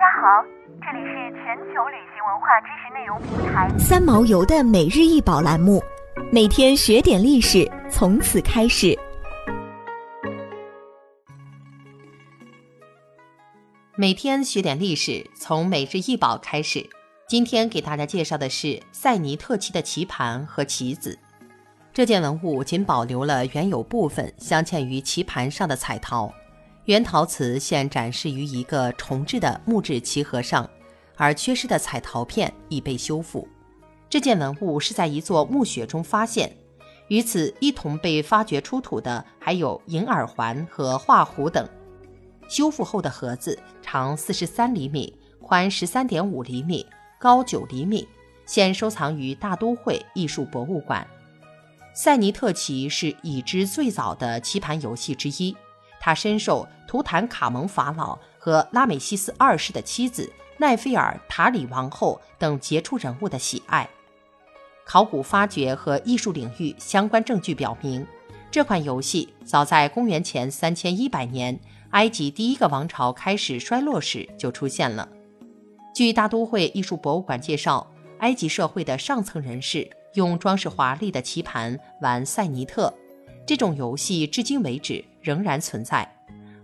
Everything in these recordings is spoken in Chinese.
家好，这里是全球旅行文化知识内容平台三毛游的每日一宝栏目，每天学点历史，从此开始。每天学点历史，从每日一宝开始。今天给大家介绍的是塞尼特旗的棋盘和棋子。这件文物仅保留了原有部分镶嵌于棋盘上的彩陶。原陶瓷现展示于一个重制的木质棋盒上，而缺失的彩陶片已被修复。这件文物是在一座墓穴中发现，与此一同被发掘出土的还有银耳环和画壶等。修复后的盒子长四十三厘米，宽十三点五厘米，高九厘米，现收藏于大都会艺术博物馆。塞尼特旗是已知最早的棋盘游戏之一。他深受图坦卡蒙法老和拉美西斯二世的妻子奈菲尔塔里王后等杰出人物的喜爱。考古发掘和艺术领域相关证据表明，这款游戏早在公元前三千一百年，埃及第一个王朝开始衰落时就出现了。据大都会艺术博物馆介绍，埃及社会的上层人士用装饰华丽的棋盘玩塞尼特。这种游戏至今为止仍然存在，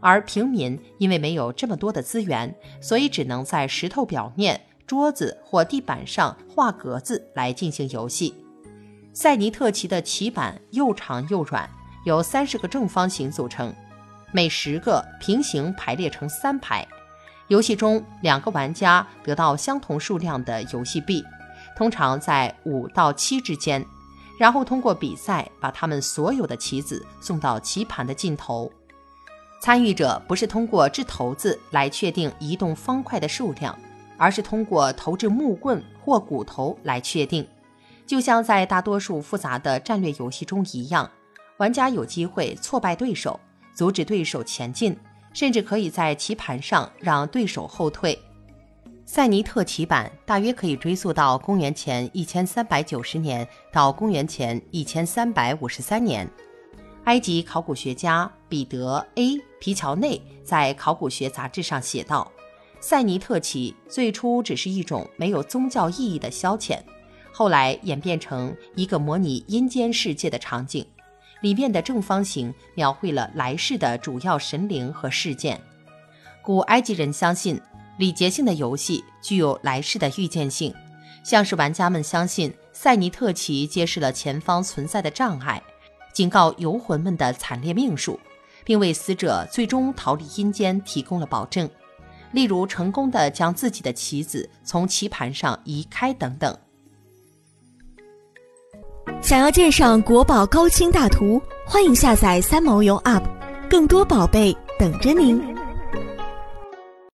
而平民因为没有这么多的资源，所以只能在石头表面、桌子或地板上画格子来进行游戏。塞尼特棋的棋板又长又软，由三十个正方形组成，每十个平行排列成三排。游戏中，两个玩家得到相同数量的游戏币，通常在五到七之间。然后通过比赛把他们所有的棋子送到棋盘的尽头。参与者不是通过掷骰子来确定移动方块的数量，而是通过投掷木棍或骨头来确定。就像在大多数复杂的战略游戏中一样，玩家有机会挫败对手，阻止对手前进，甚至可以在棋盘上让对手后退。塞尼特棋板大约可以追溯到公元前一千三百九十年到公元前一千三百五十三年。埃及考古学家彼得 ·A· 皮乔内在《考古学杂志》上写道：“塞尼特棋最初只是一种没有宗教意义的消遣，后来演变成一个模拟阴间世界的场景，里面的正方形描绘了来世的主要神灵和事件。古埃及人相信。”礼节性的游戏具有来世的预见性，像是玩家们相信塞尼特旗揭示了前方存在的障碍，警告游魂们的惨烈命数，并为死者最终逃离阴间提供了保证，例如成功的将自己的棋子从棋盘上移开等等。想要鉴赏国宝高清大图，欢迎下载三毛游 App，更多宝贝等着您。